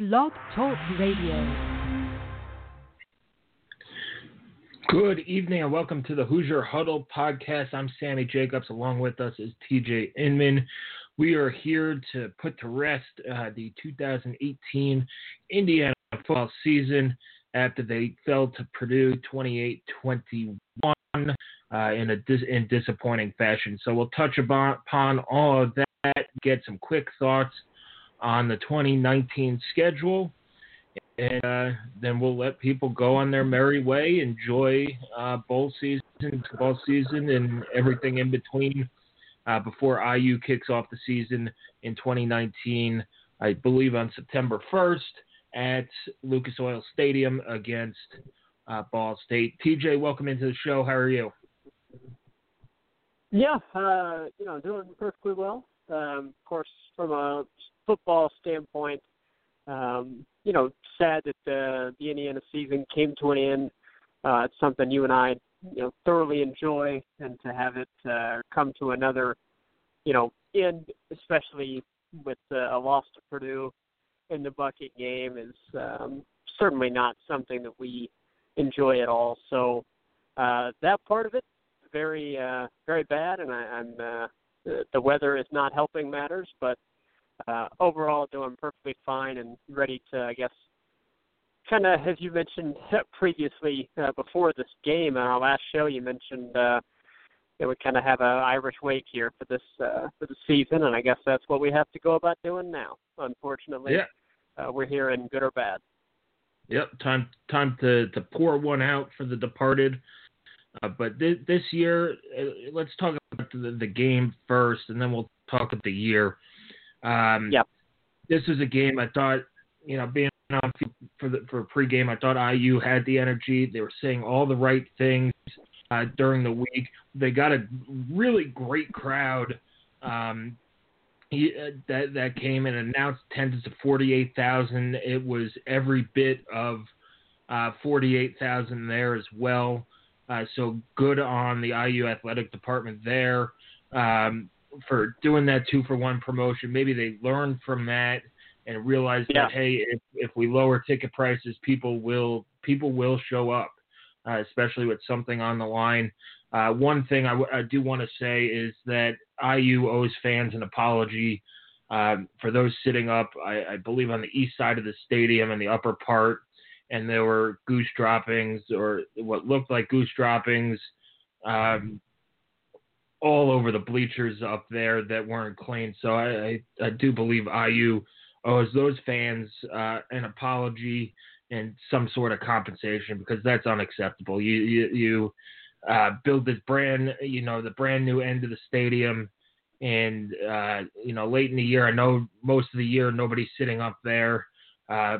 Blog Talk Radio. Good evening and welcome to the Hoosier Huddle podcast. I'm Sammy Jacobs. Along with us is TJ Inman. We are here to put to rest uh, the 2018 Indiana football season after they fell to Purdue 28 21 uh, in a dis- in disappointing fashion. So we'll touch upon all of that, get some quick thoughts on the 2019 schedule, and uh, then we'll let people go on their merry way, enjoy uh, bowl season, football season, and everything in between uh, before IU kicks off the season in 2019. I believe on September 1st at Lucas Oil Stadium against uh, Ball State. TJ, welcome into the show. How are you? Yeah, uh, you know, doing perfectly well. Um, of course, from a football standpoint, um, you know, sad that the, the Indiana season came to an end. Uh, it's something you and I, you know, thoroughly enjoy, and to have it uh, come to another, you know, end, especially with uh, a loss to Purdue in the bucket game, is um, certainly not something that we enjoy at all. So uh, that part of it, very, uh, very bad, and I, I'm. Uh, the weather is not helping matters, but uh, overall doing perfectly fine and ready to, I guess, kind of as you mentioned previously uh, before this game on our last show, you mentioned uh, that we kind of have a Irish wake here for this uh, for the season, and I guess that's what we have to go about doing now. Unfortunately, yeah. uh, we're here in good or bad. Yep, time time to to pour one out for the departed. Uh, but this, this year, uh, let's talk about the, the, game first, and then we'll talk about the year. Um, yep. This was a game I thought, you know, being on for the for pregame, I thought IU had the energy. They were saying all the right things uh, during the week. They got a really great crowd. Um, he, uh, that that came and announced attendance of forty eight thousand. It was every bit of uh, forty eight thousand there as well. Uh, so good on the IU athletic department there um, for doing that two for one promotion. Maybe they learned from that and realized yeah. that hey, if, if we lower ticket prices, people will people will show up, uh, especially with something on the line. Uh, one thing I, w- I do want to say is that IU owes fans an apology. Um, for those sitting up, I, I believe on the east side of the stadium in the upper part, and there were goose droppings or what looked like goose droppings um, all over the bleachers up there that weren't clean. So I, I, I do believe IU owes those fans uh, an apology and some sort of compensation because that's unacceptable. You you, you uh, build this brand, you know, the brand new end of the stadium. And uh, you know, late in the year, I know most of the year nobody's sitting up there, uh,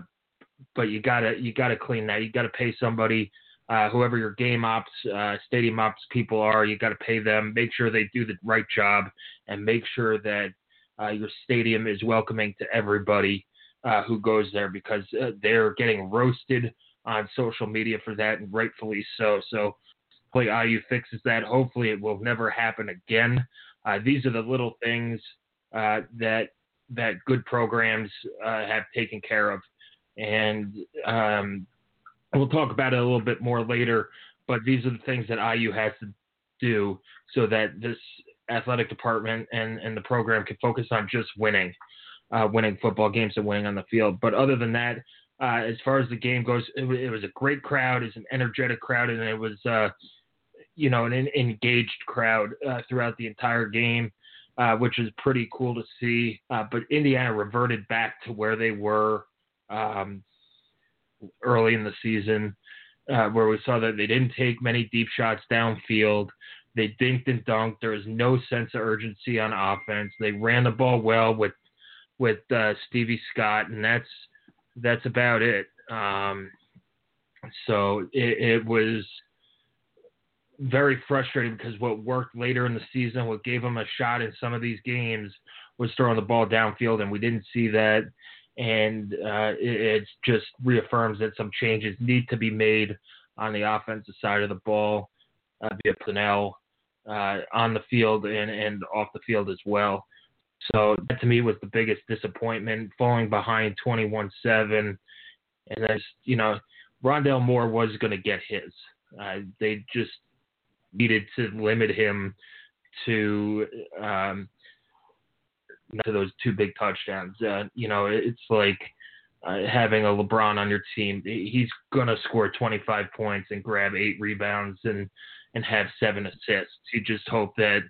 but you gotta you gotta clean that. You gotta pay somebody, uh, whoever your game ops, uh, stadium ops people are. You gotta pay them. Make sure they do the right job, and make sure that uh, your stadium is welcoming to everybody uh, who goes there because uh, they're getting roasted on social media for that, and rightfully so. So, hopefully IU fixes that. Hopefully, it will never happen again. Uh, these are the little things that that good programs have taken care of and um, we'll talk about it a little bit more later. But these are the things that IU has to do so that this athletic department and, and the program can focus on just winning, uh, winning football games and winning on the field. But other than that, uh, as far as the game goes, it, it, was a great crowd. It's an energetic crowd, and it was, uh, you know, an engaged crowd uh, throughout the entire game. Uh, which is pretty cool to see. Uh, but Indiana reverted back to where they were um, early in the season, uh, where we saw that they didn't take many deep shots downfield. They dinked and dunked. There was no sense of urgency on offense. They ran the ball well with with uh, Stevie Scott, and that's that's about it. Um, so it, it was very frustrating because what worked later in the season, what gave them a shot in some of these games, was throwing the ball downfield, and we didn't see that. And uh, it, it just reaffirms that some changes need to be made on the offensive side of the ball uh, via Purnell uh, on the field and, and off the field as well. So that to me was the biggest disappointment, falling behind 21 7. And as you know, Rondale Moore was going to get his. Uh, they just needed to limit him to um, to those two big touchdowns. Uh, you know, it's like uh, having a LeBron on your team. He's gonna score 25 points and grab eight rebounds and and have seven assists. You just hope that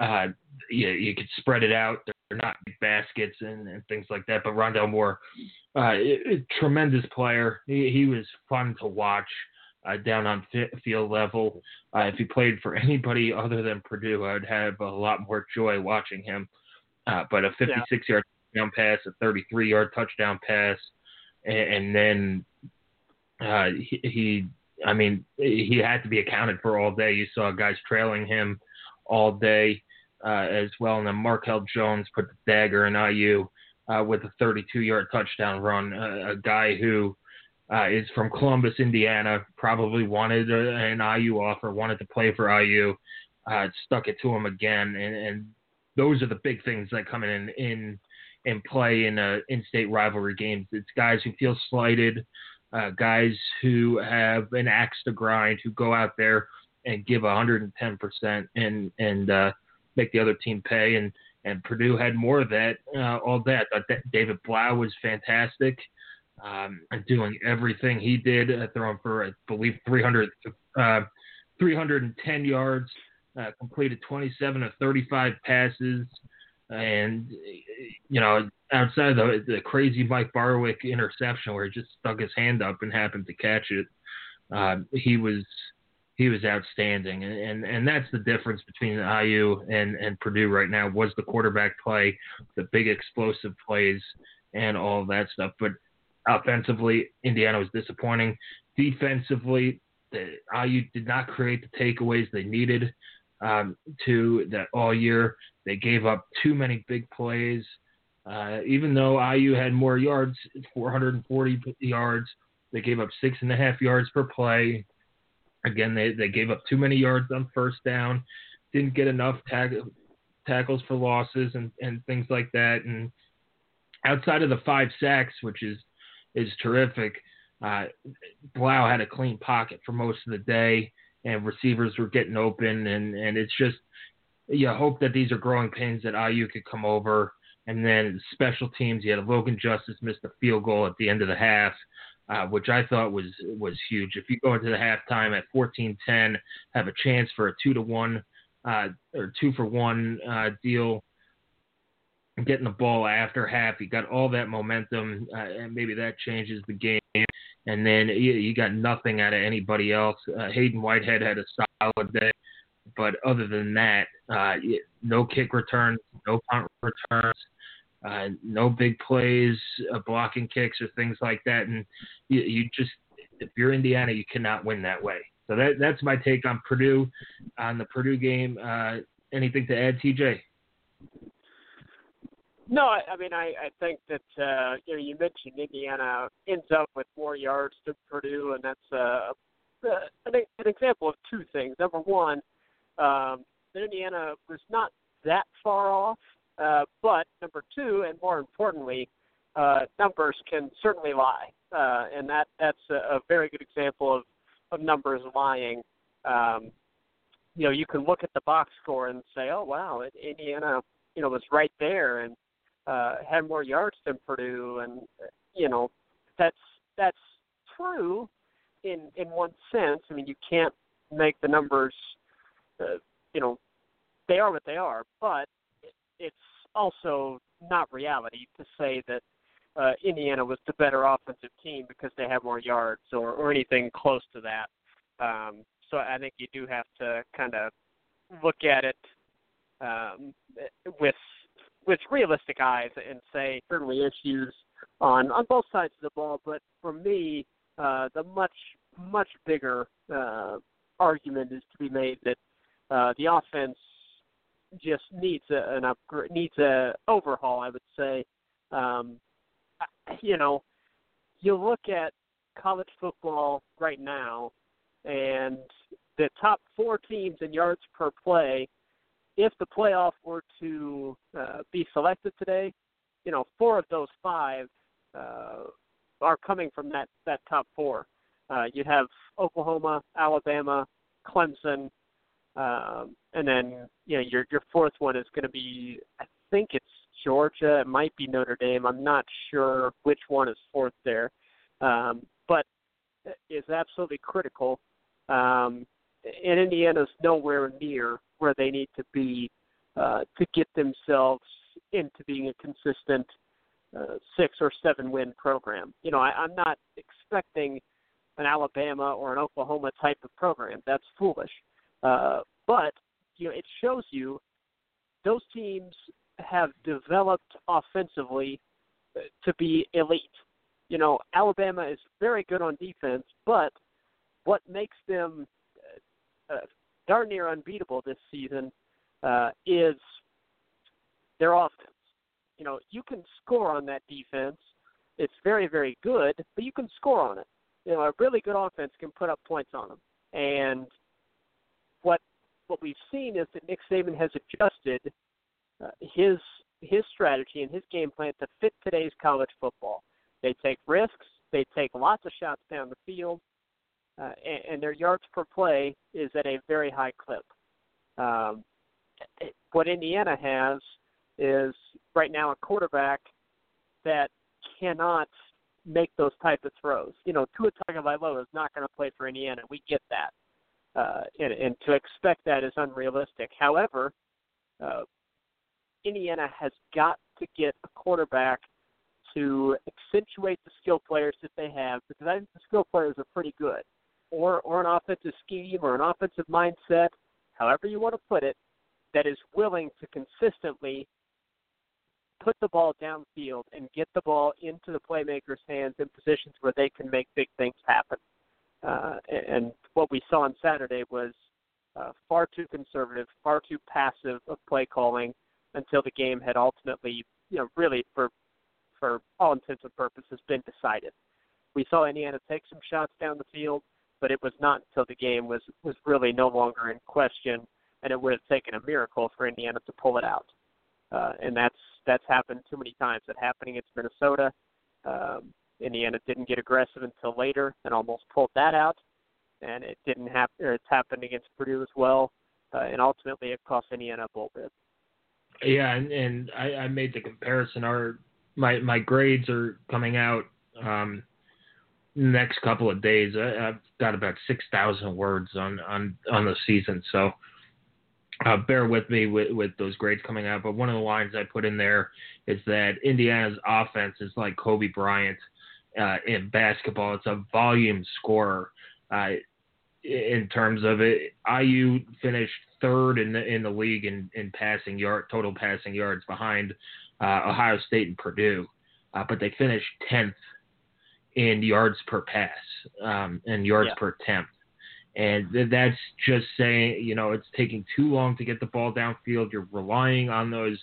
uh, you, you could spread it out. They're not big baskets and, and things like that. But Rondale Moore, uh, it, tremendous player. He, he was fun to watch uh, down on field level. Uh, if he played for anybody other than Purdue, I'd have a lot more joy watching him. Uh, but a 56 yeah. yard touchdown pass, a 33 yard touchdown pass, and, and then uh, he, he, I mean, he had to be accounted for all day. You saw guys trailing him all day uh, as well. And then Markell Jones put the dagger in IU uh, with a 32 yard touchdown run, a guy who uh, is from Columbus, Indiana. Probably wanted a, an IU offer, wanted to play for IU. Uh, stuck it to him again, and, and those are the big things that come in in in play in uh, in-state rivalry games. It's guys who feel slighted, uh, guys who have an axe to grind, who go out there and give 110 percent and and uh, make the other team pay. And and Purdue had more of that uh, all that David Blough was fantastic um, doing everything he did, uh, throwing for, I believe, 300, uh, 310 yards, uh, completed 27 of 35 passes. And, you know, outside of the, the crazy Mike Barwick interception where he just stuck his hand up and happened to catch it, uh, he was he was outstanding, and, and and that's the difference between IU and and Purdue right now was the quarterback play, the big explosive plays, and all that stuff. But Offensively, Indiana was disappointing. Defensively, the IU did not create the takeaways they needed um, to that all year. They gave up too many big plays. Uh, even though IU had more yards, 440 yards, they gave up six and a half yards per play. Again, they, they gave up too many yards on first down, didn't get enough tag, tackles for losses and, and things like that. And outside of the five sacks, which is is terrific. Uh, Blough had a clean pocket for most of the day, and receivers were getting open, and and it's just you hope that these are growing pains that IU could come over. And then special teams, you had Logan Justice missed a field goal at the end of the half, uh, which I thought was was huge. If you go into the halftime at 14-10, have a chance for a two to one uh, or two for one uh, deal getting the ball after half. You got all that momentum, uh, and maybe that changes the game. And then you, you got nothing out of anybody else. Uh, Hayden Whitehead had a solid day, but other than that, uh, no kick returns, no punt returns, uh, no big plays, uh, blocking kicks or things like that. And you, you just, if you're Indiana, you cannot win that way. So that that's my take on Purdue, on the Purdue game. Uh, anything to add, TJ? No, I, I mean I, I think that uh, you know you mentioned Indiana ends up with more yards than Purdue, and that's uh, an, an example of two things. Number one, um, that Indiana was not that far off, uh, but number two, and more importantly, uh, numbers can certainly lie, uh, and that that's a, a very good example of of numbers lying. Um, you know, you can look at the box score and say, "Oh wow, Indiana, you know, was right there," and uh, had more yards than Purdue, and you know that's that's true in in one sense. I mean, you can't make the numbers, uh, you know, they are what they are, but it's also not reality to say that uh, Indiana was the better offensive team because they have more yards or or anything close to that. Um, so I think you do have to kind of look at it um, with with realistic eyes and say certainly issues on on both sides of the ball. But for me, uh, the much much bigger uh, argument is to be made that uh, the offense just needs a, an upgrade, needs a overhaul. I would say, um, you know, you look at college football right now, and the top four teams in yards per play. If the playoff were to uh, be selected today, you know, four of those five uh, are coming from that that top four. Uh, you'd have Oklahoma, Alabama, Clemson, um, and then you know your your fourth one is going to be I think it's Georgia. It might be Notre Dame. I'm not sure which one is fourth there, um, but is absolutely critical. Um, and Indiana's nowhere near where they need to be uh, to get themselves into being a consistent uh, six or seven win program. You know, I, I'm not expecting an Alabama or an Oklahoma type of program. That's foolish. Uh, but you know, it shows you those teams have developed offensively to be elite. You know, Alabama is very good on defense, but what makes them uh, darn near unbeatable this season uh, is their offense. You know, you can score on that defense. It's very, very good, but you can score on it. You know, a really good offense can put up points on them. And what what we've seen is that Nick Saban has adjusted uh, his his strategy and his game plan to fit today's college football. They take risks, they take lots of shots down the field, uh, and, and their yards per play is at a very high clip. Um, what Indiana has is right now a quarterback that cannot make those type of throws. You know, Tua Tagovailoa is not going to play for Indiana. We get that uh, and, and to expect that is unrealistic. However, uh, Indiana has got to get a quarterback to accentuate the skill players that they have because I think the skill players are pretty good, or or an offensive scheme or an offensive mindset, however you want to put it, that is willing to consistently put the ball downfield and get the ball into the playmakers' hands in positions where they can make big things happen. Uh, and what we saw on Saturday was uh, far too conservative, far too passive of play calling until the game had ultimately, you know, really for for all intents and purposes, been decided. We saw Indiana take some shots down the field, but it was not until the game was was really no longer in question, and it would have taken a miracle for Indiana to pull it out. Uh, and that's that's happened too many times. It happening against Minnesota. Um, Indiana didn't get aggressive until later and almost pulled that out. And it didn't happen. It's happened against Purdue as well, uh, and ultimately it cost Indiana a bowl bid. Yeah, and, and I, I made the comparison. Our my my grades are coming out um, next couple of days. I, have got about six thousand words on on on the season, so uh, bear with me with, with those grades coming out. But one of the lines I put in there is that Indiana's offense is like Kobe Bryant uh, in basketball. It's a volume scorer. Uh, in terms of it, IU finished third in the in the league in, in passing yard total passing yards behind uh, Ohio State and Purdue, uh, but they finished tenth in yards per pass um, and yards yeah. per attempt. And that's just saying, you know, it's taking too long to get the ball downfield. You're relying on those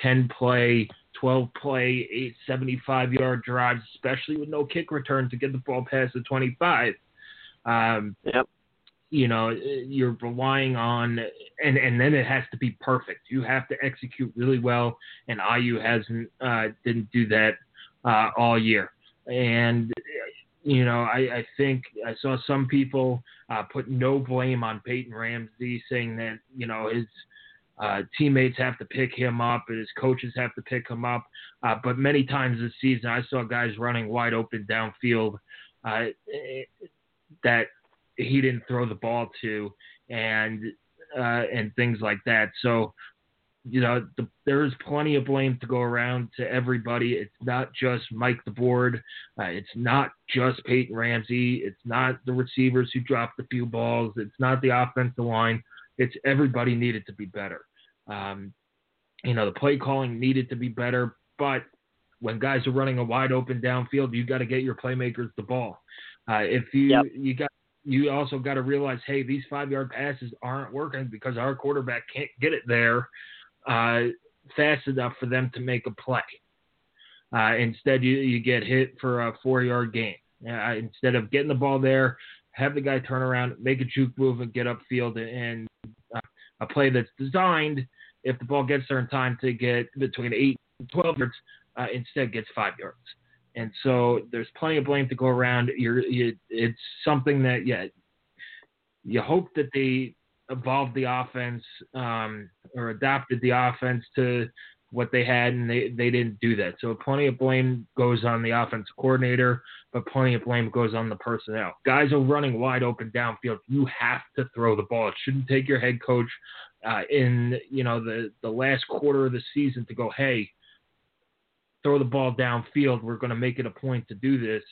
10 play 12 play, 875 yard drives, especially with no kick return to get the ball past the 25. Um, yep. You know, you're relying on, and, and then it has to be perfect. You have to execute really well, and IU hasn't, uh, didn't do that uh, all year. And, you know, I, I think I saw some people uh, put no blame on Peyton Ramsey, saying that, you know, his – uh, teammates have to pick him up, and his coaches have to pick him up. Uh, but many times this season, I saw guys running wide open downfield uh, that he didn't throw the ball to, and uh, and things like that. So, you know, the, there is plenty of blame to go around to everybody. It's not just Mike DeBord. Uh, it's not just Peyton Ramsey. It's not the receivers who dropped a few balls. It's not the offensive line. It's everybody needed to be better. Um, you know, the play calling needed to be better, but when guys are running a wide open downfield, you got to get your playmakers the ball. Uh, if you Yep. you got you also got to realize, hey, these five yard passes aren't working because our quarterback can't get it there uh, fast enough for them to make a play. Uh, instead, you you get hit for a four yard gain. Uh, instead of getting the ball there, have the guy turn around, make a juke move, and get upfield and uh, a play that's designed if the ball gets there in time to get between eight and twelve yards, uh, instead gets five yards. And so there's plenty of blame to go around. You're, you, it's something that yeah, you hope that they evolved the offense um, or adapted the offense to what they had, and they, they didn't do that. So plenty of blame goes on the offense coordinator, but plenty of blame goes on the personnel. Guys are running wide open downfield. You have to throw the ball. It shouldn't take your head coach uh, in you know the the last quarter of the season to go, hey, throw the ball downfield. We're going to make it a point to do this.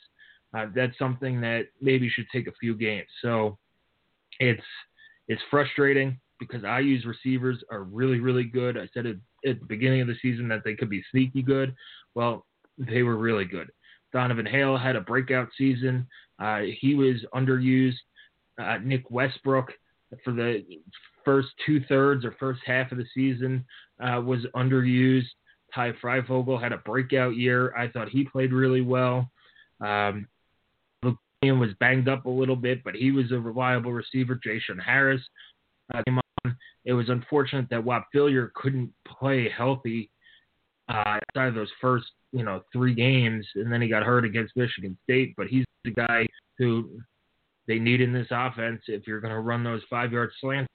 Uh, that's something that maybe should take a few games. So it's it's frustrating because IU's receivers are really really good. I said it at the beginning of the season that they could be sneaky good. Well, they were really good. Donavan Hale had a breakout season. Uh, he was underused. Uh, Nick Westbrook for the first two thirds or first half of the season uh, was underused. Ty Fryfogle had a breakout year. I thought he played really well. Um, was banged up a little bit, but he was a reliable receiver. Jason Harris uh, came on. It was unfortunate that Whop Philyor couldn't play healthy uh, outside of those first, you know, three games, and then he got hurt against Michigan State. But he's the guy who they need in this offense if you're going to run those five-yard slants.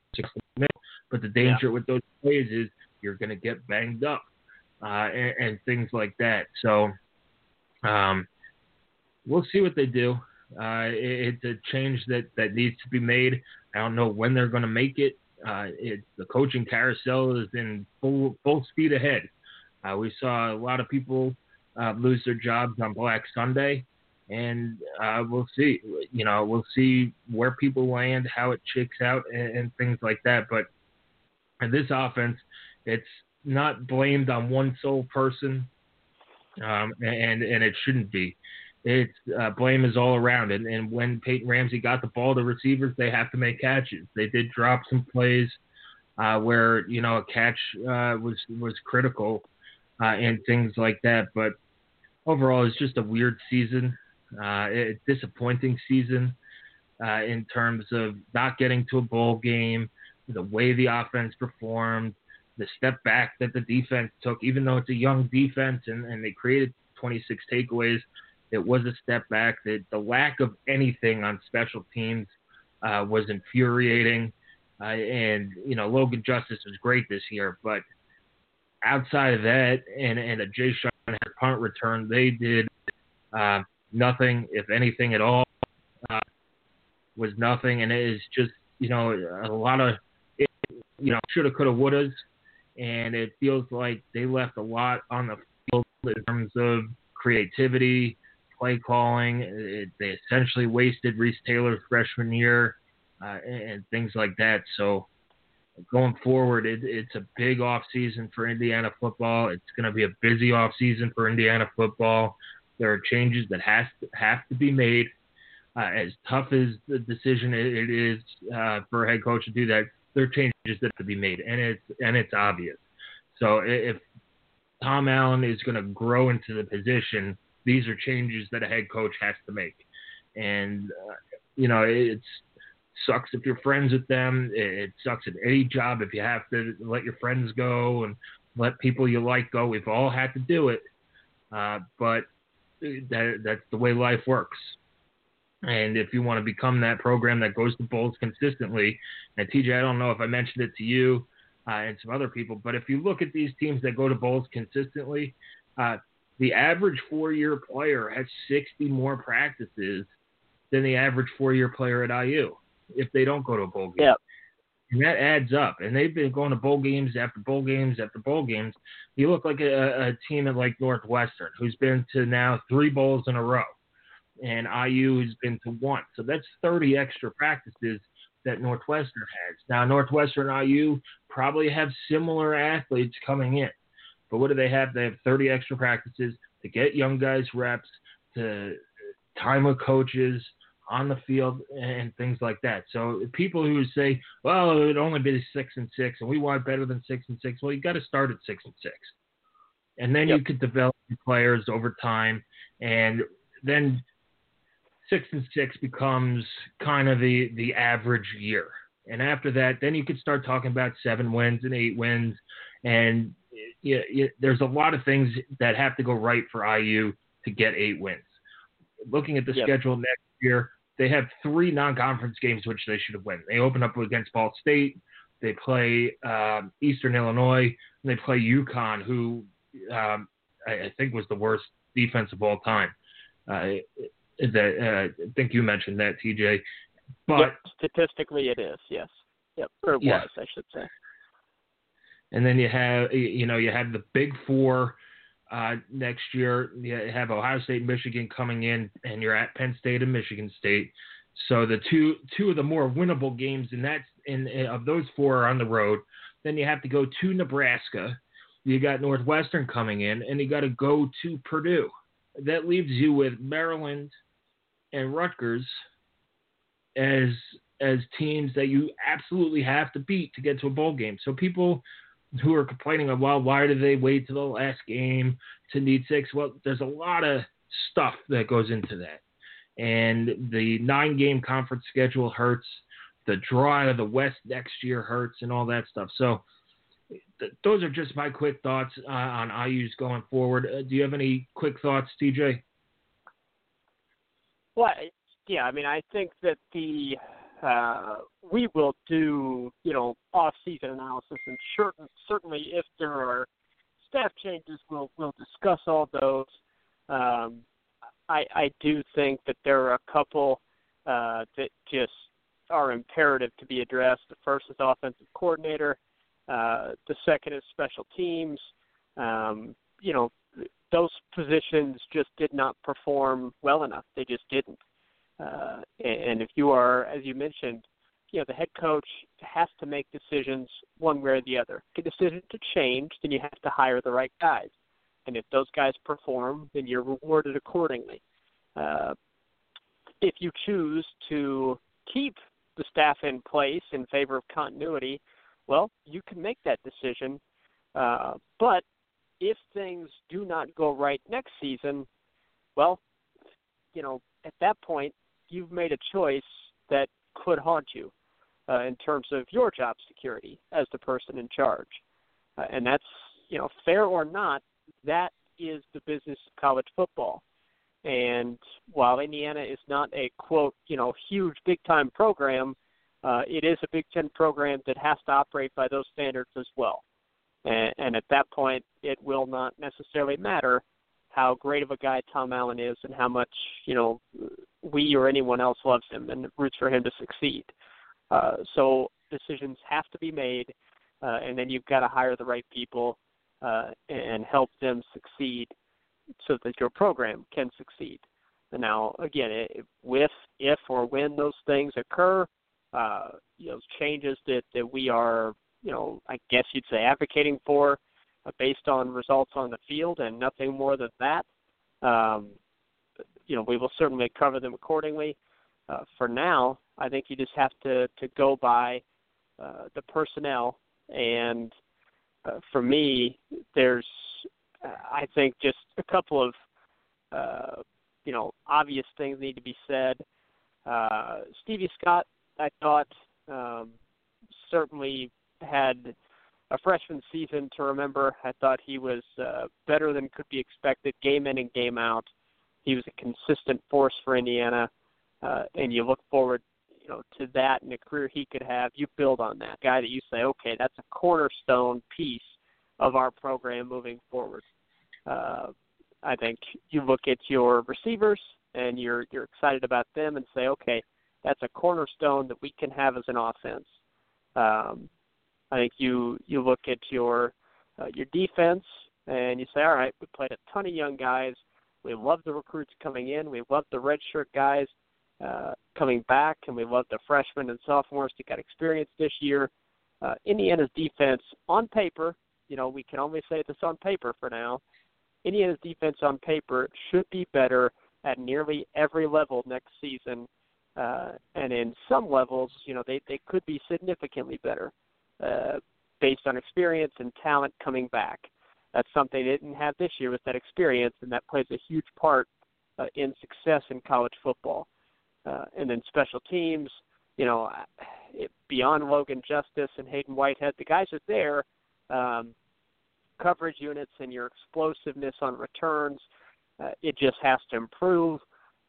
But the danger with those plays is you're going to get banged up uh, and, and things like that. So um, we'll see what they do. Uh, it, it's a change that, that needs to be made. I don't know when they're going to make it. Uh. The coaching carousel is in full full speed ahead. Uh, we saw a lot of people uh, lose their jobs on Black Sunday, and uh, we'll see. You know, we'll see where people land, how it checks out, and, and things like that. But this offense, it's not blamed on one sole person, um, and and it shouldn't be. It's uh, blame is all around, and, and when Peyton Ramsey got the ball to receivers, they have to make catches. They did drop some plays uh, where you know a catch uh, was was critical uh, and things like that. But overall, it's just a weird season, uh, a disappointing season uh, in terms of not getting to a bowl game, the way the offense performed, the step back that the defense took, even though it's a young defense and, and they created 26 takeaways. It was a step back. The, the lack of anything on special teams uh, was infuriating. Uh, and, you know, Logan Justice was great this year, but outside of that and, and a J-Shun punt return, they did uh, nothing, if anything at all, uh, was nothing. And it is just, you know, a lot of, it, you know, shoulda, coulda, wouldas. And it feels like they left a lot on the field in terms of creativity, play calling. It, they essentially wasted Reese Taylor's freshman year uh, and, and things like that. So going forward, it, it's a big off season for Indiana football. It's going to be a busy off season for Indiana football. There are changes that has to, have to be made. Uh, as tough as the decision it, it is uh, for a head coach to do that, there are changes that have to be made, and it's and it's obvious. So if Tom Allen is going to grow into the position, these are changes that a head coach has to make. And, uh, you know, it sucks if you're friends with them. It sucks at any job if you have to let your friends go and let people you like go. We've all had to do it. Uh, but that, that's the way life works. And if you want to become that program that goes to bowls consistently, and TJ, I don't know if I mentioned it to you uh, and some other people, but if you look at these teams that go to bowls consistently, uh, the average four year player has 60 more practices than the average four year player at IU if they don't go to a bowl game. Yep. And that adds up. And they've been going to bowl games after bowl games after bowl games. You look like a, a team at like Northwestern who's been to now three bowls in a row. And IU has been to one. So that's 30 extra practices that Northwestern has. Now, Northwestern and IU probably have similar athletes coming in. But what do they have? They have 30 extra practices. to get young guys reps, to time with coaches on the field and things like that. So people who say, "Well, it would only be six and six, and we want better than six and six," well, you got to start at six and six, and then yep. you could develop players over time, and then six and six becomes kind of the the average year. And after that, then you could start talking about seven wins and eight wins, and you, you, there's a lot of things that have to go right for IU to get eight wins. Looking at the yep. schedule next year, they have three non-conference games which they should have won. They open up against Ball State, they play um, Eastern Illinois, and they play UConn, who um, I, I, think was the worst defense of all time. Uh, that uh, I think you mentioned that, TJ. But yep, statistically, it is yes. Yep, or it yeah. was, I should say. And then you have you know you have the Big Four uh, next year. You have Ohio State, Michigan coming in, and you're at Penn State and Michigan State. So the two two of the more winnable games in that in, in of those four are on the road. Then you have to go to Nebraska. You got Northwestern coming in, and you got to go to Purdue. That leaves you with Maryland and Rutgers as as teams that you absolutely have to beat to get to a bowl game. So people who are complaining about well, why did they wait to the last game to need six? Well, there's a lot of stuff that goes into that. And the nine game conference schedule hurts. The draw out of the West next year hurts and all that stuff. So th- those are just my quick thoughts uh, on IU's going forward. Uh, do you have any quick thoughts, TJ? Well, yeah, I mean, I think that the uh, we will do, you know, off-season analysis, and certain, certainly if there are staff changes, we'll we'll discuss all those. Um, I I do think that there are a couple uh, that just are imperative to be addressed. The first is offensive coordinator. Uh, the second is special teams. Um, you know, those positions just did not perform well enough. They just didn't. Uh, and if you are, as you mentioned, you know, the head coach has to make decisions one way or the other. a decision to change, then you have to hire the right guys. And if those guys perform, then you're rewarded accordingly. Uh, if you choose to keep the staff in place in favor of continuity, well, you can make that decision. Uh, but if things do not go right next season, well, you know, at that point, you've made a choice that could haunt you uh, in terms of your job security as the person in charge. Uh, and that's, you know, fair or not, that is the business of college football. And while Indiana is not a quote, you know, huge big time program, uh, it is a Big Ten program that has to operate by those standards as well. And, and at that point, it will not necessarily matter how great of a guy Tom Allen is and how much you know we or anyone else loves him and roots for him to succeed. Uh, so decisions have to be made, uh, and then you've got to hire the right people uh, and help them succeed so that your program can succeed. And now, again, if, with if or when those things occur, uh, you know, changes that that we are, you know, I guess you'd say advocating for uh, based on results on the field and nothing more than that. Um, you know, we will certainly cover them accordingly. Uh, for now, I think you just have to to go by uh, the personnel, and uh, for me, there's I think just a couple of uh, you know obvious things need to be said. Uh, Stevie Scott, I thought, um, certainly had a freshman season to remember. I thought he was uh, better than could be expected, game in and game out. He was a consistent force for Indiana, uh, and you look forward, you know, to that and the career he could have. You build on that guy that you say, okay, that's a cornerstone piece of our program moving forward. Uh, I think you look at your receivers and you're you're excited about them and say, okay, that's a cornerstone that we can have as an offense. Um, I think you you look at your uh, your defense and you say, all right, we played a ton of young guys. We love the recruits coming in. We love the redshirt guys uh, coming back, and we love the freshmen and sophomores that got experience this year. Uh, Indiana's defense, on paper, you know, we can only say this on paper for now, Indiana's defense on paper should be better at nearly every level next season, uh, and in some levels, you know, they they could be significantly better uh, based on experience and talent coming back. That's something they didn't have this year with that experience, and that plays a huge part uh, in success in college football. Uh, and then special teams, you know, it, beyond Logan Justice and Hayden Whitehead, the guys are there. Um, coverage units and your explosiveness on returns, uh, it just has to improve.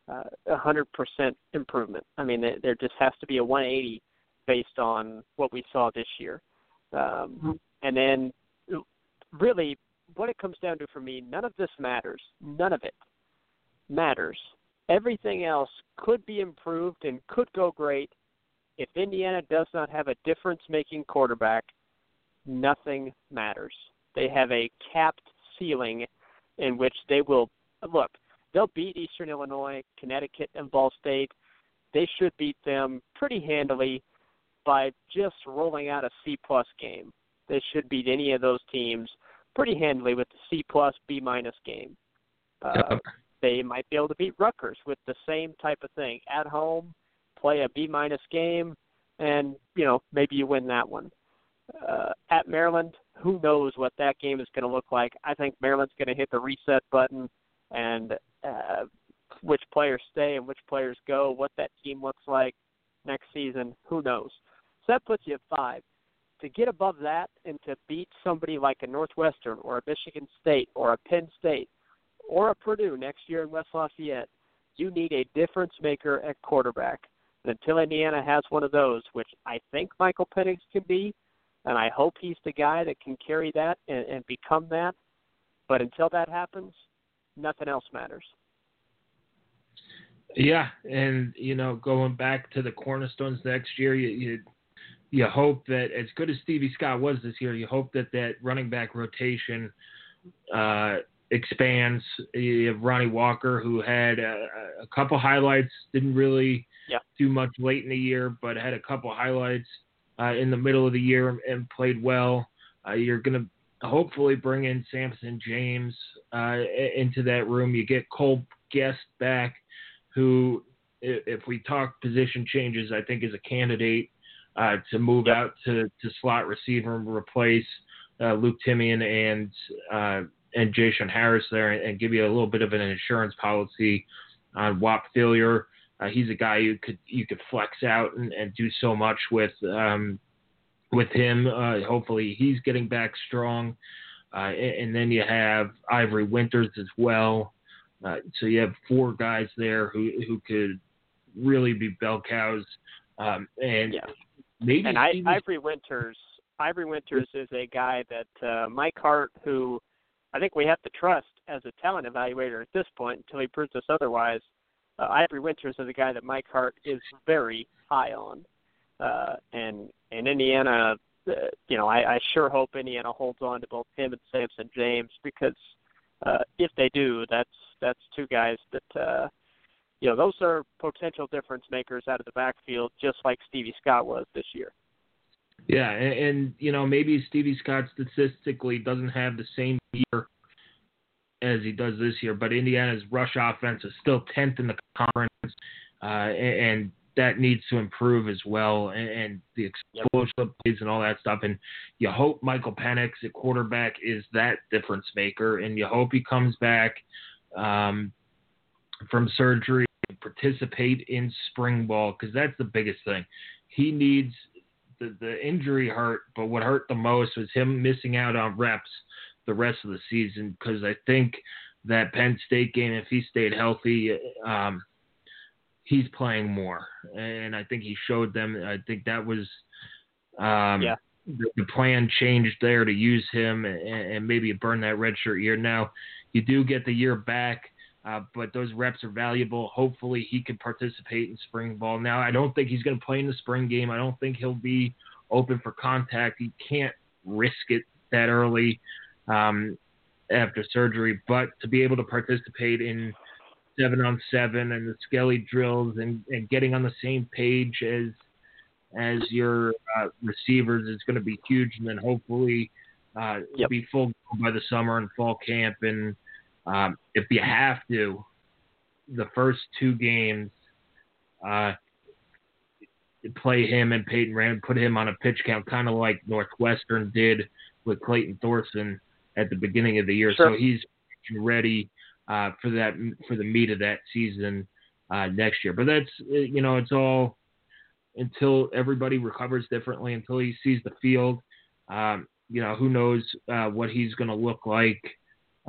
Uh, a hundred percent improvement. I mean, there just has to be a 180 based on what we saw this year. Um, mm-hmm. And then, really, what it comes down to for me, none of this matters. None of it matters. Everything else could be improved and could go great. If Indiana does not have a difference making quarterback, nothing matters. They have a capped ceiling in which they will look, they'll beat Eastern Illinois, Connecticut, and Ball State. They should beat them pretty handily by just rolling out a C plus game. They should beat any of those teams pretty handily with the C plus B minus game. Uh, they might be able to beat Rutgers with the same type of thing at home, play a B minus game, and you know maybe you win that one. Uh, at Maryland, who knows what that game is going to look like? I think Maryland's going to hit the reset button, and uh, which players stay and which players go, what that team looks like next season, who knows? So that puts you at five to get above that and to beat somebody like a Northwestern or a Michigan State or a Penn State or a Purdue next year in West Lafayette, you need a difference maker at quarterback. And until Indiana has one of those, which I think Michael Penix can be, and I hope he's the guy that can carry that and, and become that. But until that happens, nothing else matters. Yeah, and you know, going back to the cornerstones next year, you, you you hope that as good as Stevie Scott was this year, you hope that that running back rotation uh, expands. You have Ronnie Walker, who had a, a couple highlights, didn't really yeah. do much late in the year, but had a couple highlights uh, in the middle of the year and played well. Uh, you're going to hopefully bring in Sampson James uh, into that room. You get Cole Gest back, who, if we talk position changes, I think is a candidate uh, to move yep. out to, to slot receiver and replace uh, Luke Timian and uh, and Jason Harris there and, and, give you a little bit of an insurance policy on Whop Philyor. Uh, he's a guy you could you could flex out and, and do so much with um, with him. Uh, hopefully he's getting back strong. Uh, and, and, then you have Ivory Winters as well. so you have four guys there who who could really be bell cows. Um, and yeah. Maybe and I, Ivory Winters. Ivory Winters is a guy that uh, Mike Hart, who I think we have to trust as a talent evaluator at this point until he proves us otherwise. Uh, Ivory Winters is a guy that Mike Hart is very high on, uh, and and Indiana, uh, you know, I, I sure hope Indiana holds on to both him and Sampson James because uh, if they do, that's that's two guys that uh, you know, those are potential difference makers out of the backfield, just like Stevie Scott was this year. Yeah, and, and you know maybe Stevie Scott statistically doesn't have the same year as he does this year, but Indiana's rush offense is still tenth in the conference, uh, and, and that needs to improve as well, and, and the explosive yep. plays and all that stuff. And you hope Michael Penix at quarterback is that difference maker, and you hope he comes back um, from surgery participate in spring ball because that's the biggest thing. He needs the, the injury hurt, but what hurt the most was him missing out on reps the rest of the season because I think that Penn State game, if he stayed healthy, um, he's playing more, and I think he showed them. I think that was um, yeah. the, the plan changed there to use him and, and maybe burn that redshirt year. Now you do get the year back uh, but those reps are valuable. Hopefully, he can participate in spring ball. Now, I don't think he's going to play in the spring game. I don't think he'll be open for contact. He can't risk it that early um, after surgery. But to be able to participate in seven on seven and the skelly drills and, and getting on the same page as as your uh, receivers is going to be huge. And then hopefully uh, yep. be full by the summer and fall camp and Um, if you have to, the first two games, uh, play him and Peyton Rand, put him on a pitch count, kind of like Northwestern did with Clayton Thorson at the beginning of the year. Sure. So he's ready uh, for that for the meat of that season uh, next year. But that's you know it's all until everybody recovers differently, until he sees the field. Um, you know who knows uh, what he's going to look like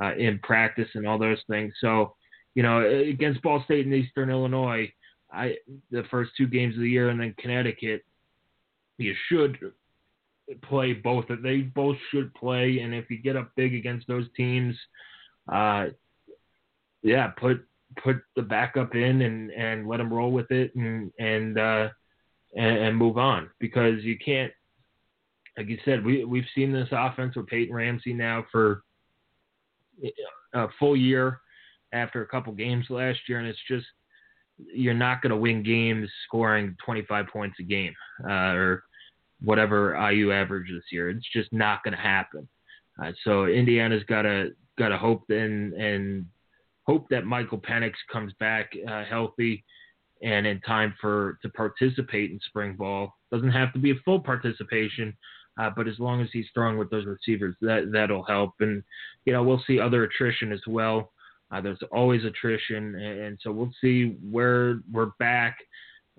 uh, in practice and all those things. So you know against Ball State and Eastern Illinois, I the first two games of the year and then Connecticut, you should play both. They both should play, and if you get up big against those teams, uh, yeah, put put the backup in and and let them roll with it and and uh, and, and move on because you can't. Like you said, we we've seen this offense with Peyton Ramsey now for a full year after a couple games last year, and it's just you're not going to win games scoring 25 points a game uh, or whatever IU average this year. It's just not going to happen. Uh, so Indiana's got to got to hope and and hope that Michael Penix comes back uh, healthy and in time for to participate in spring ball. Doesn't have to be a full participation, uh, but as long as he's strong with those receivers, that that'll help. And you know we'll see other attrition as well. Uh, there's always attrition, and, and, so we'll see where we're back,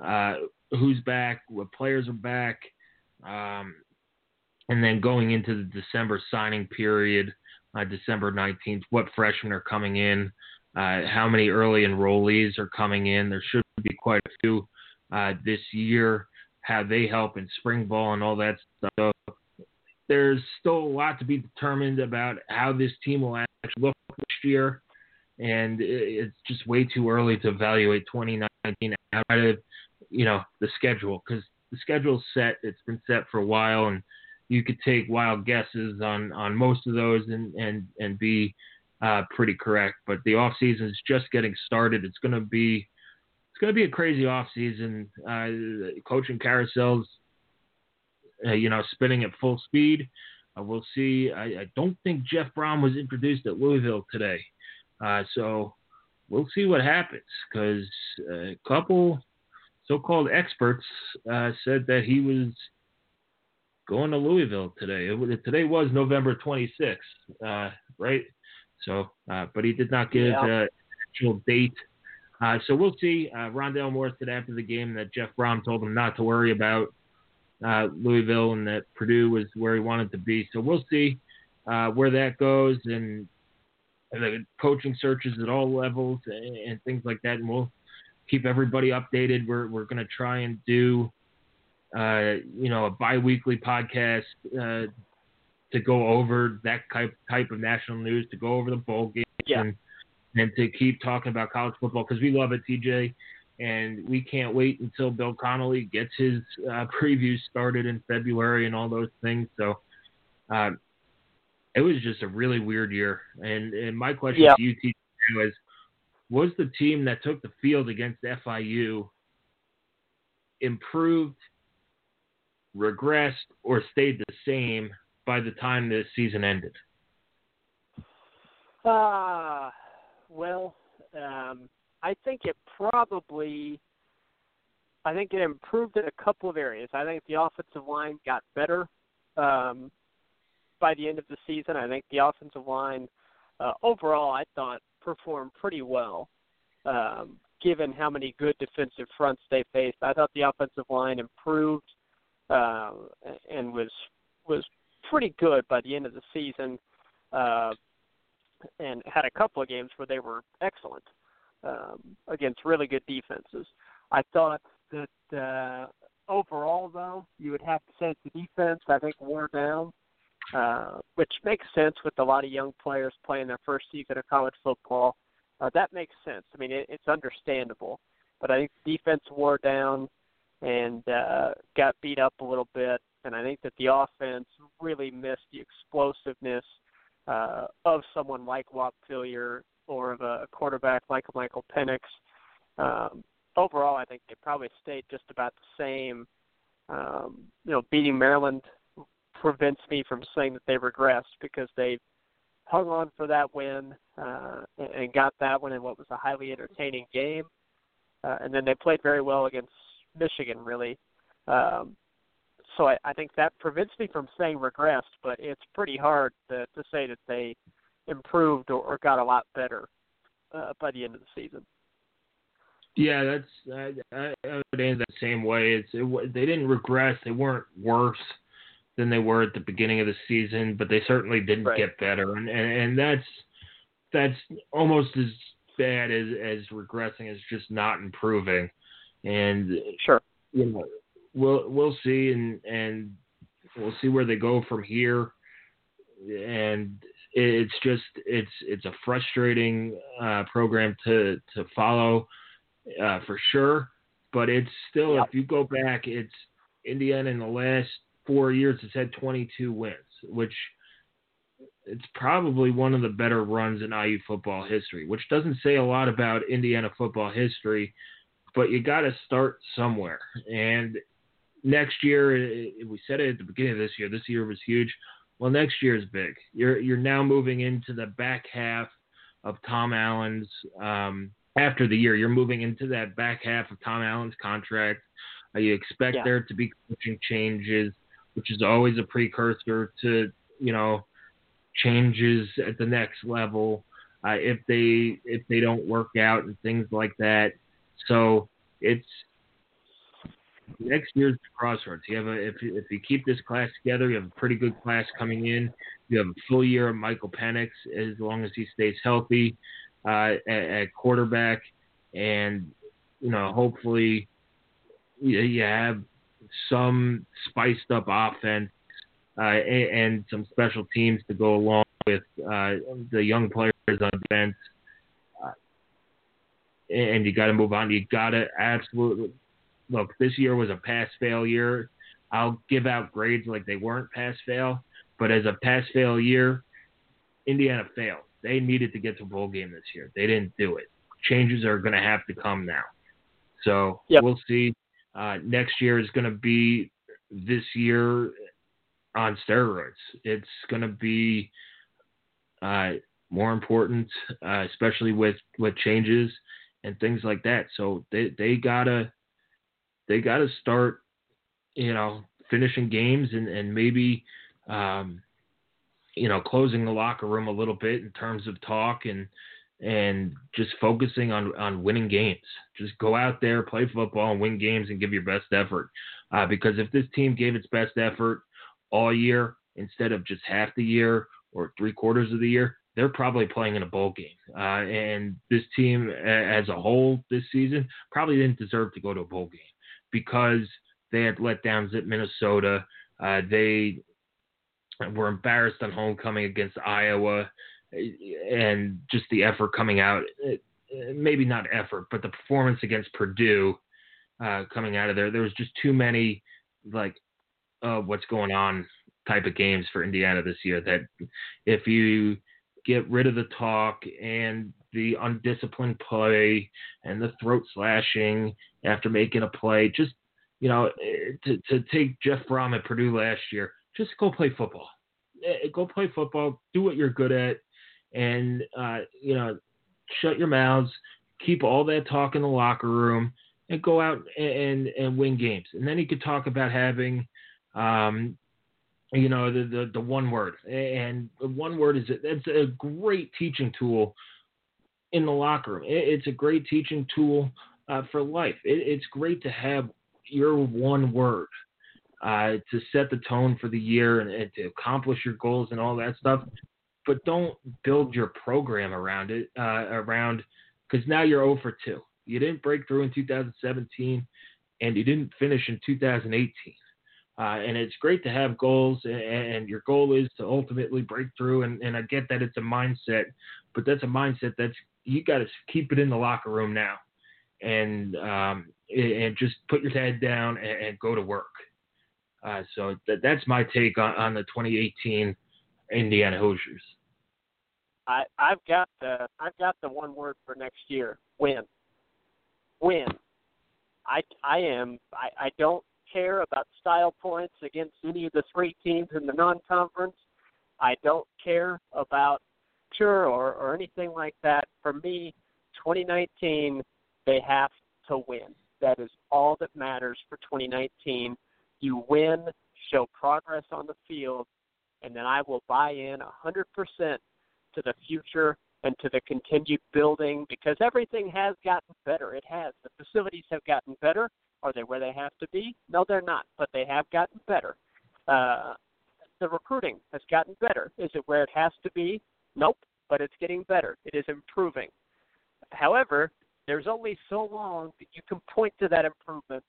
uh, who's back, what players are back, um, and then going into the December signing period, uh, December 19th, what freshmen are coming in, uh, how many early enrollees are coming in. There should be quite a few uh, this year. How they help in spring ball and all that stuff. So there's still a lot to be determined about how this team will actually look next year and it's just way too early to evaluate 2019 out of you know the schedule because the schedule's set. It's been set for a while, and you could take wild guesses on on most of those and and and be uh, pretty correct. But the off season is just getting started. It's going to be it's going to be a crazy off season. Uh, coaching carousels, uh, you know, spinning at full speed. Uh, we'll see. I, I don't think Jeff Brohm was introduced at Louisville today. Uh, so we'll see what happens because a couple so-called experts uh, said that he was going to Louisville today. It, today was November 26th, uh, right? So, uh, but he did not give yeah. an actual date. Uh, so we'll see. Uh, Rondale Moore said after the game that Jeff Brohm told him not to worry about Louisville and that Purdue was where he wanted to be. So we'll see where that goes and the coaching searches at all levels and, and things like that. And we'll keep everybody updated. We're we're going to try and do, uh, you know, a biweekly podcast uh, to go over that type type of national news, to go over the bowl games, yeah. and and to keep talking about college football because we love it, TJ. And we can't wait until Bill Connelly gets his uh, preview started in February and all those things. So, uh, it was just a really weird year. And and my question yeah. to you, TJ, was was the team that took the field against FIU improved, regressed, or stayed the same by the time the season ended? Uh, well, um, I think it probably. I think it improved in a couple of areas. I think the offensive line got better. Um, by the end of the season. I think the offensive line uh, overall, I thought, performed pretty well, um, given how many good defensive fronts they faced. I thought the offensive line improved uh, and was was pretty good by the end of the season, uh, and had a couple of games where they were excellent um, against really good defenses. I thought that uh, overall, though, you would have to say the defense I think wore down uh, which makes sense with a lot of young players playing their first season of college football. Uh, that makes sense. I mean, it, it's understandable. But I think defense wore down and uh, got beat up a little bit, and I think that the offense really missed the explosiveness uh, of someone like Whop Philyor or of a quarterback like Michael Penix. Um, overall, I think they probably stayed just about the same. Um, you know, beating Maryland prevents me from saying that they regressed because they hung on for that win. uh, and, and got that one in what was a highly entertaining game. Uh, and then they played very well against Michigan, really. Um, so I, I think that prevents me from saying regressed, but it's pretty hard to, to say that they improved or, or got a lot better uh, by the end of the season. Yeah, that's I, I would answer that same way. It's it, they didn't regress. They weren't worse than they were at the beginning of the season, but they certainly didn't right. get better. And, and and that's that's almost as bad as as regressing as just not improving. And sure, you know, we'll we'll see, and and we'll see where they go from here. And it's just it's it's a frustrating uh, program to to follow uh, for sure. But it's still, if you go back, it's Indiana in the last four years has had 22 wins, which it's probably one of the better runs in IU football history, which doesn't say a lot about Indiana football history, but you got to start somewhere. And next year, we said it at the beginning of this year. This year was huge. Well, next year is big. You're you're now moving into the back half of Tom Allen's um, after the year. You're moving into that back half of Tom Allen's contract. Uh, you expect yeah. there to be coaching changes, which is always a precursor to you know changes at the next level uh, if they if they don't work out and things like that. So it's next year's the crossroads. You have a if if you keep this class together, you have a pretty good class coming in. You have a full year of Michael Penix as long as he stays healthy uh, at, at quarterback, and you know hopefully you, you have some spiced up offense uh, and, and, some special teams to go along with uh, the young players on defense. Uh, and you got to move on. You got to absolutely look. This year was a pass fail year. I'll give out grades like they weren't pass fail, but as a pass fail year, Indiana failed. They needed to get to bowl game this year. They didn't do it. Changes are going to have to come now. So yep. we'll see. Uh, next year is going to be this year on steroids. It's going to be uh, more important, uh, especially with with changes and things like that. So they they gotta they gotta start, you know, finishing games and and maybe. Um, you know, closing the locker room a little bit in terms of talk and and just focusing on on winning games. Just go out there, play football, and win games, and give your best effort. Uh, because if this team gave its best effort all year instead of just half the year or three quarters of the year, they're probably playing in a bowl game. Uh, and this team as a whole this season probably didn't deserve to go to a bowl game because they had letdowns at Minnesota. Uh, they were embarrassed on homecoming against Iowa and just the effort coming out. Maybe not effort, but the performance against Purdue uh, coming out of there. There was just too many like uh, what's going on type of games for Indiana this year. That if you get rid of the talk and the undisciplined play and the throat slashing after making a play, just you know, eh, to, to take Jeff Brohm at Purdue last year, just go play football. Eh, go play football. Do what you're good at, and uh, you know, shut your mouths. Keep all that talk in the locker room and go out and and win games. And then you could talk about having um, you know, the, the, the one word. And the one word is it's a great teaching tool in the locker room. it's a great teaching tool uh, for life. It, it's great to have your one word uh, to set the tone for the year and, and, to accomplish your goals and all that stuff. But don't build your program around it, uh, around because now you're 0 for 2. You didn't break through in 2017 and you didn't finish in 2018. Uh, and it's great to have goals, and, and, your goal is to ultimately break through. And, and I get that it's a mindset, but that's a mindset that's you got to keep it in the locker room now, and um, and just put your head down and, and go to work. Uh, so that, that's my take on, on the 2018 Indiana Hoosiers. I I've got the I've got the one word for next year: win. Win. I I am I, I don't care about style points against any of the three teams in the non-conference. I don't care about future or, or anything like that. For me, 2019, they have to win. That is all that matters for 2019. You win, show progress on the field, and then I will buy in 100% to the future and to the continued building because everything has gotten better. It has. The facilities have gotten better. Are they where they have to be? No, they're not, but they have gotten better. Uh, the recruiting has gotten better. Is it where it has to be? Nope, but it's getting better. It is improving. However, there's only so long that you can point to that improvement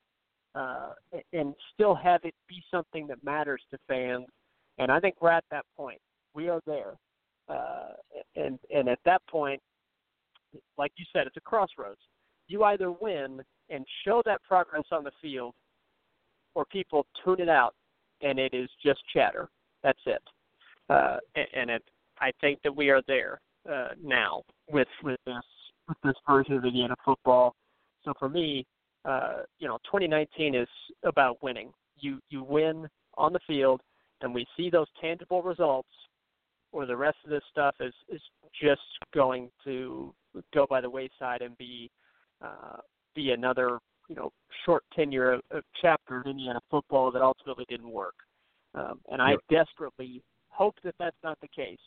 uh, and still have it be something that matters to fans. And I think we're at that point. We are there. Uh, and and at that point, like you said, it's a crossroads. You either win and show that progress on the field, or people tune it out, and it is just chatter. That's it. Uh, and it, I think that we are there uh, now with with this with this version of Indiana football. So for me, uh, you know, 2019 is about winning. You you win on the field, and we see those tangible results, or the rest of this stuff is is just going to go by the wayside and be uh, be another you know short tenure of, of chapter of Indiana football that ultimately didn't work. Um, and I desperately hope that that's not the case.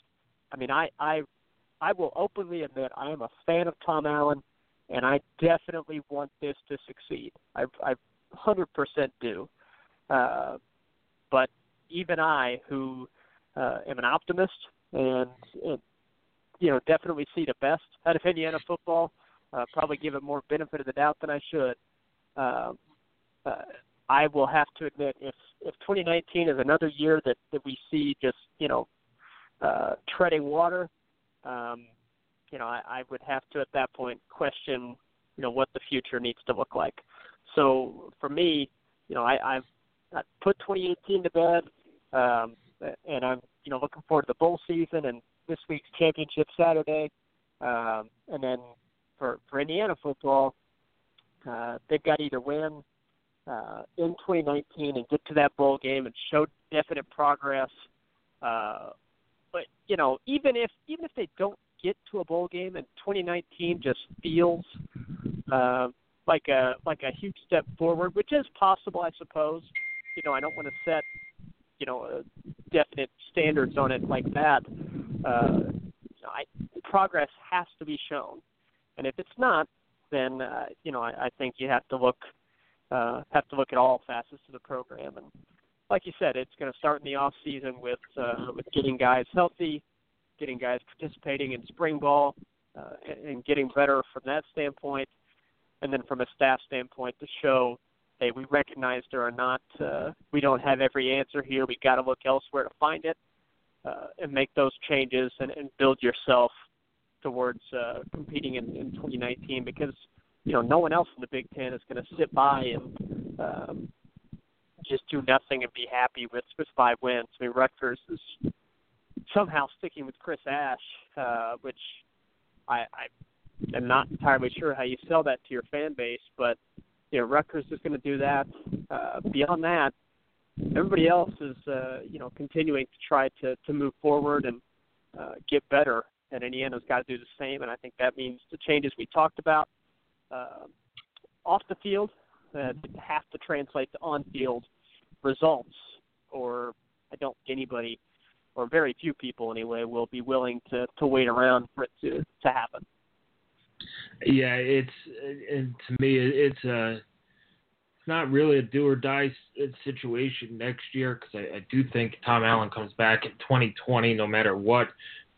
I mean, I I I will openly admit I am a fan of Tom Allen, and I definitely want this to succeed. I I 100% do. Uh, but even I, who uh, am an optimist and, and you know definitely see the best out of Indiana football, uh, probably give it more benefit of the doubt than I should. Uh, uh, I will have to admit if if 2019 is another year that that we see just you know uh, treading water, um, you know I, I would have to at that point question you know what the future needs to look like. So for me, you know I, I've put 2018 to bed, um, and I'm you know looking forward to the bowl season and this week's championship Saturday, um, and then for for Indiana football, uh, they've got either win uh, in 2019 and get to that bowl game and show definite progress. Uh, but you know, even if even if they don't get to a bowl game and 2019 just feels uh, like a like a huge step forward, which is possible, I suppose. You know, I don't want to set you know uh, definite standards on it like that. Uh, I, progress has to be shown, and if it's not, then uh, you know I, I think you have to look uh, have to look at all facets of the program. And like you said, it's going to start in the off season with uh, with getting guys healthy, getting guys participating in spring ball, uh, and, getting better from that standpoint. And then from a staff standpoint, to show, hey, we recognize there are not, uh, we don't have every answer here. We got to look elsewhere to find it, uh, and make those changes and, and build yourself towards uh, competing in, in 2019 because you know, no one else in the Big Ten is going to sit by and um, just do nothing and be happy with with five wins. I mean, Rutgers is somehow sticking with Chris Ash, uh, which I, I am not entirely sure how you sell that to your fan base, but you know, Rutgers is going to do that. Uh, beyond that, everybody else is uh, you know continuing to try to to move forward and uh, get better. And Indiana's got to do the same, and I think that means the changes we talked about uh, off the field that have to translate to on field results, or I don't think anybody, or very few people anyway, will be willing to, to wait around for it to, to happen. Yeah, it's and to me it's a it's not really a do or die situation next year because I, I do think Tom Allen comes back in 2020 no matter what.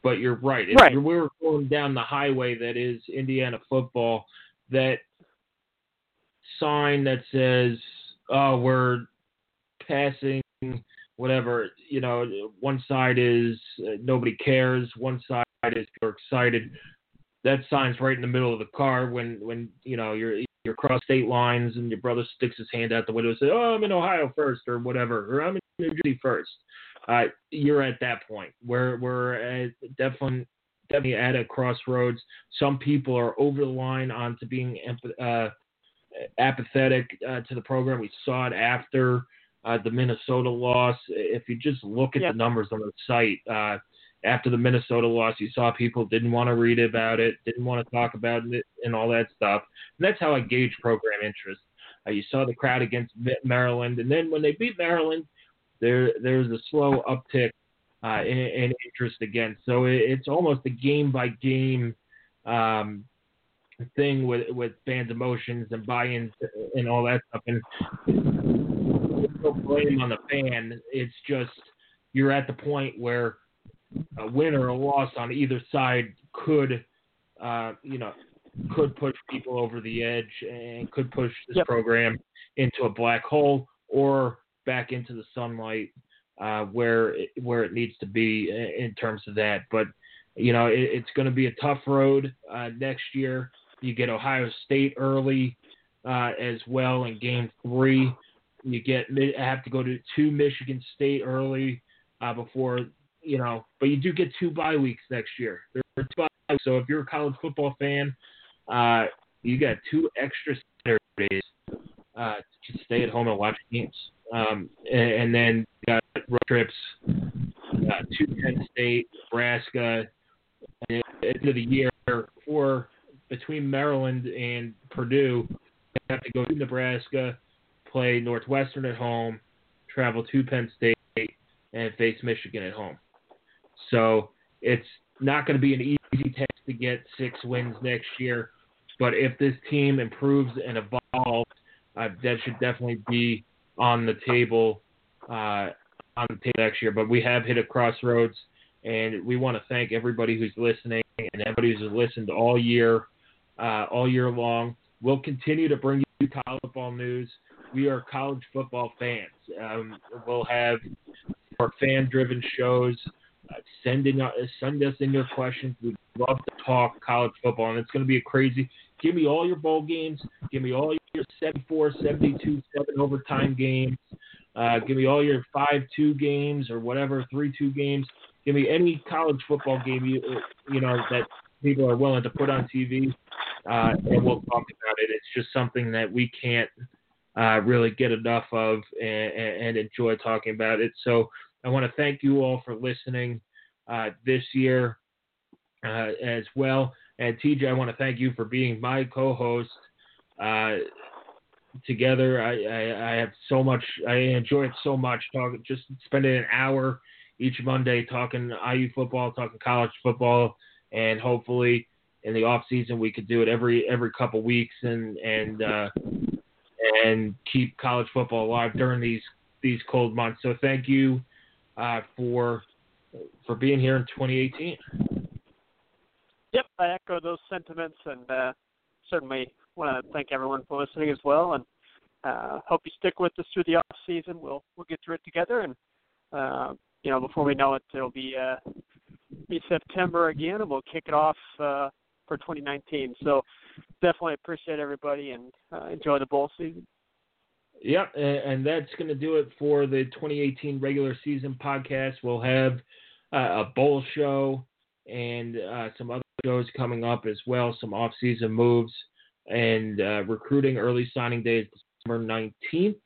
But you're right. If right. we're going down the highway that is Indiana football, that sign that says, "Oh, we're passing." Whatever you know, one side is uh, nobody cares, one side is you're excited. That sign's right in the middle of the car when when you know you're you're across state lines and your brother sticks his hand out the window and says, "Oh, I'm in Ohio first or whatever, or I'm in New Jersey first. Uh, you're at that point where we're at definitely definitely at a crossroads. Some people are over the line onto being uh, apathetic uh, to the program. We saw it after uh, the Minnesota loss. If you just look at the numbers on the site, uh, after the Minnesota loss, you saw people didn't want to read about it, didn't want to talk about it, and all that stuff. And that's how I gauge program interest. Uh, you saw the crowd against Maryland, and then when they beat Maryland, there there's a slow uptick uh, in, in, interest again. So it, it's almost a game by game um, thing with with fans' emotions and buy-ins and all that stuff. And no blame on the fan. It's just you're at the point where a win or a loss on either side could, uh, you know, could push people over the edge and could push this yep. program into a black hole or back into the sunlight uh, where it, where it needs to be in terms of that. But you know, it, it's going to be a tough road uh, next year. You get Ohio State early uh, as well in Game Three. You get have to go to two Michigan State early uh, before you know, but you do get two bye weeks next year. There are two bye so if you're a college football fan, uh, you got two extra Saturdays uh, to stay at home and watch games. Um, and, and then you got road trips uh, to Penn State, Nebraska, at the end of the year, or between Maryland and Purdue, you have to go to Nebraska, play Northwestern at home, travel to Penn State, and face Michigan at home. So it's not going to be an easy task to get six wins next year. But if this team improves and evolves, uh, that should definitely be on the table uh, on the table next year. But we have hit a crossroads, and we want to thank everybody who's listening and everybody who's listened all year, uh, all year long. We'll continue to bring you college football news. We are college football fans. Um, we'll have our fan-driven shows. Uh, send uh, send us in your questions. We'd love to talk college football, and it's going to be a crazy. Give me all your bowl games. Give me all your 74, 72, seven overtime games. Uh, give me all your five-two games or whatever, three-two games. Give me any college football game you you know that people are willing to put on TV, uh, and we'll talk about it. It's just something that we can't uh, really get enough of and, and enjoy talking about it. So I want to thank you all for listening uh, this year uh, as well. And TJ, I want to thank you for being my co-host. Uh, together, I, I, I, have so much. I enjoy it so much. Talking, just spending an hour each Monday talking IU football, talking college football, and hopefully in the off season we could do it every every couple weeks and and uh, and keep college football alive during these these cold months. So thank you uh, for for being here in 2018. Yep, I echo those sentiments, and uh, certainly want to thank everyone for listening as well. And uh, hope you stick with us through the off season. We'll we'll get through it together, and uh, you know before we know it, it'll be uh, be September again, and we'll kick it off uh, for 2019. So definitely appreciate everybody and uh, enjoy the bowl season. Yep, and that's going to do it for the 2018 regular season podcast. We'll have uh, a bowl show and uh, some other shows coming up as well, some off-season moves and uh, recruiting early signing day December 19th.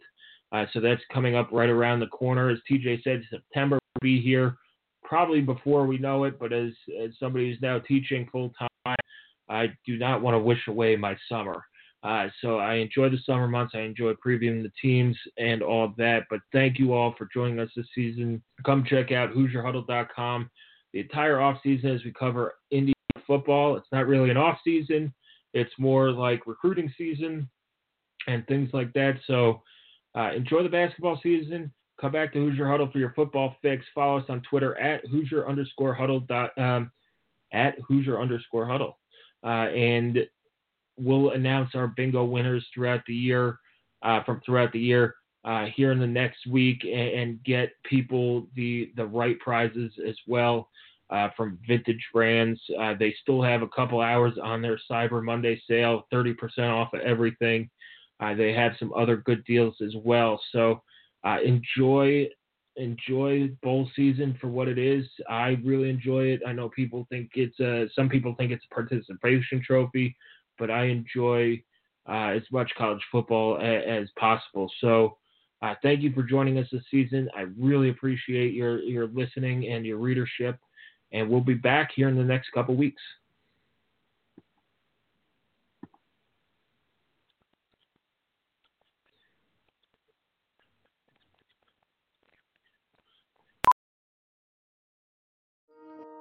Uh, so that's coming up right around the corner. As TJ said, September will be here probably before we know it, but as, as somebody who's now teaching full time, I do not want to wish away my summer. Uh, so I enjoy the summer months. I enjoy previewing the teams and all that. But thank you all for joining us this season. Come check out HoosierHuddle.com. The entire off season as we cover Indiana football. It's not really an off season. It's more like recruiting season and things like that. So uh, enjoy the basketball season. Come back to Hoosier Huddle for your football fix. Follow us on Twitter at Hoosier underscore Huddle dot um, at Hoosier underscore Huddle. Uh, and we'll announce our bingo winners throughout the year, uh, from throughout the year uh, here in the next week, and, and, get people the the right prizes as well uh, from vintage brands. Uh, they still have a couple hours on their Cyber Monday sale, 30% off of everything. Uh, they have some other good deals as well. So enjoy enjoy bowl season for what it is. I really enjoy it. I know people think it's a some people think it's a participation trophy but I enjoy uh, as much college football as, as possible. So, uh, thank you for joining us this season. I really appreciate your your listening and your readership. And we'll be back here in the next couple weeks.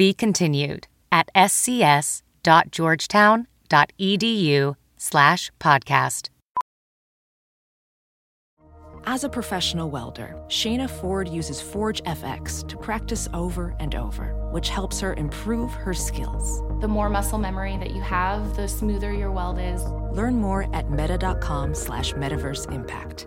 be continued at scs.georgetown.edu slash podcast. As a professional welder, Shayna Ford uses Forge FX to practice over and over, which helps her improve her skills. The more muscle memory that you have, the smoother your weld is. Learn more at meta.com slash metaverse impact.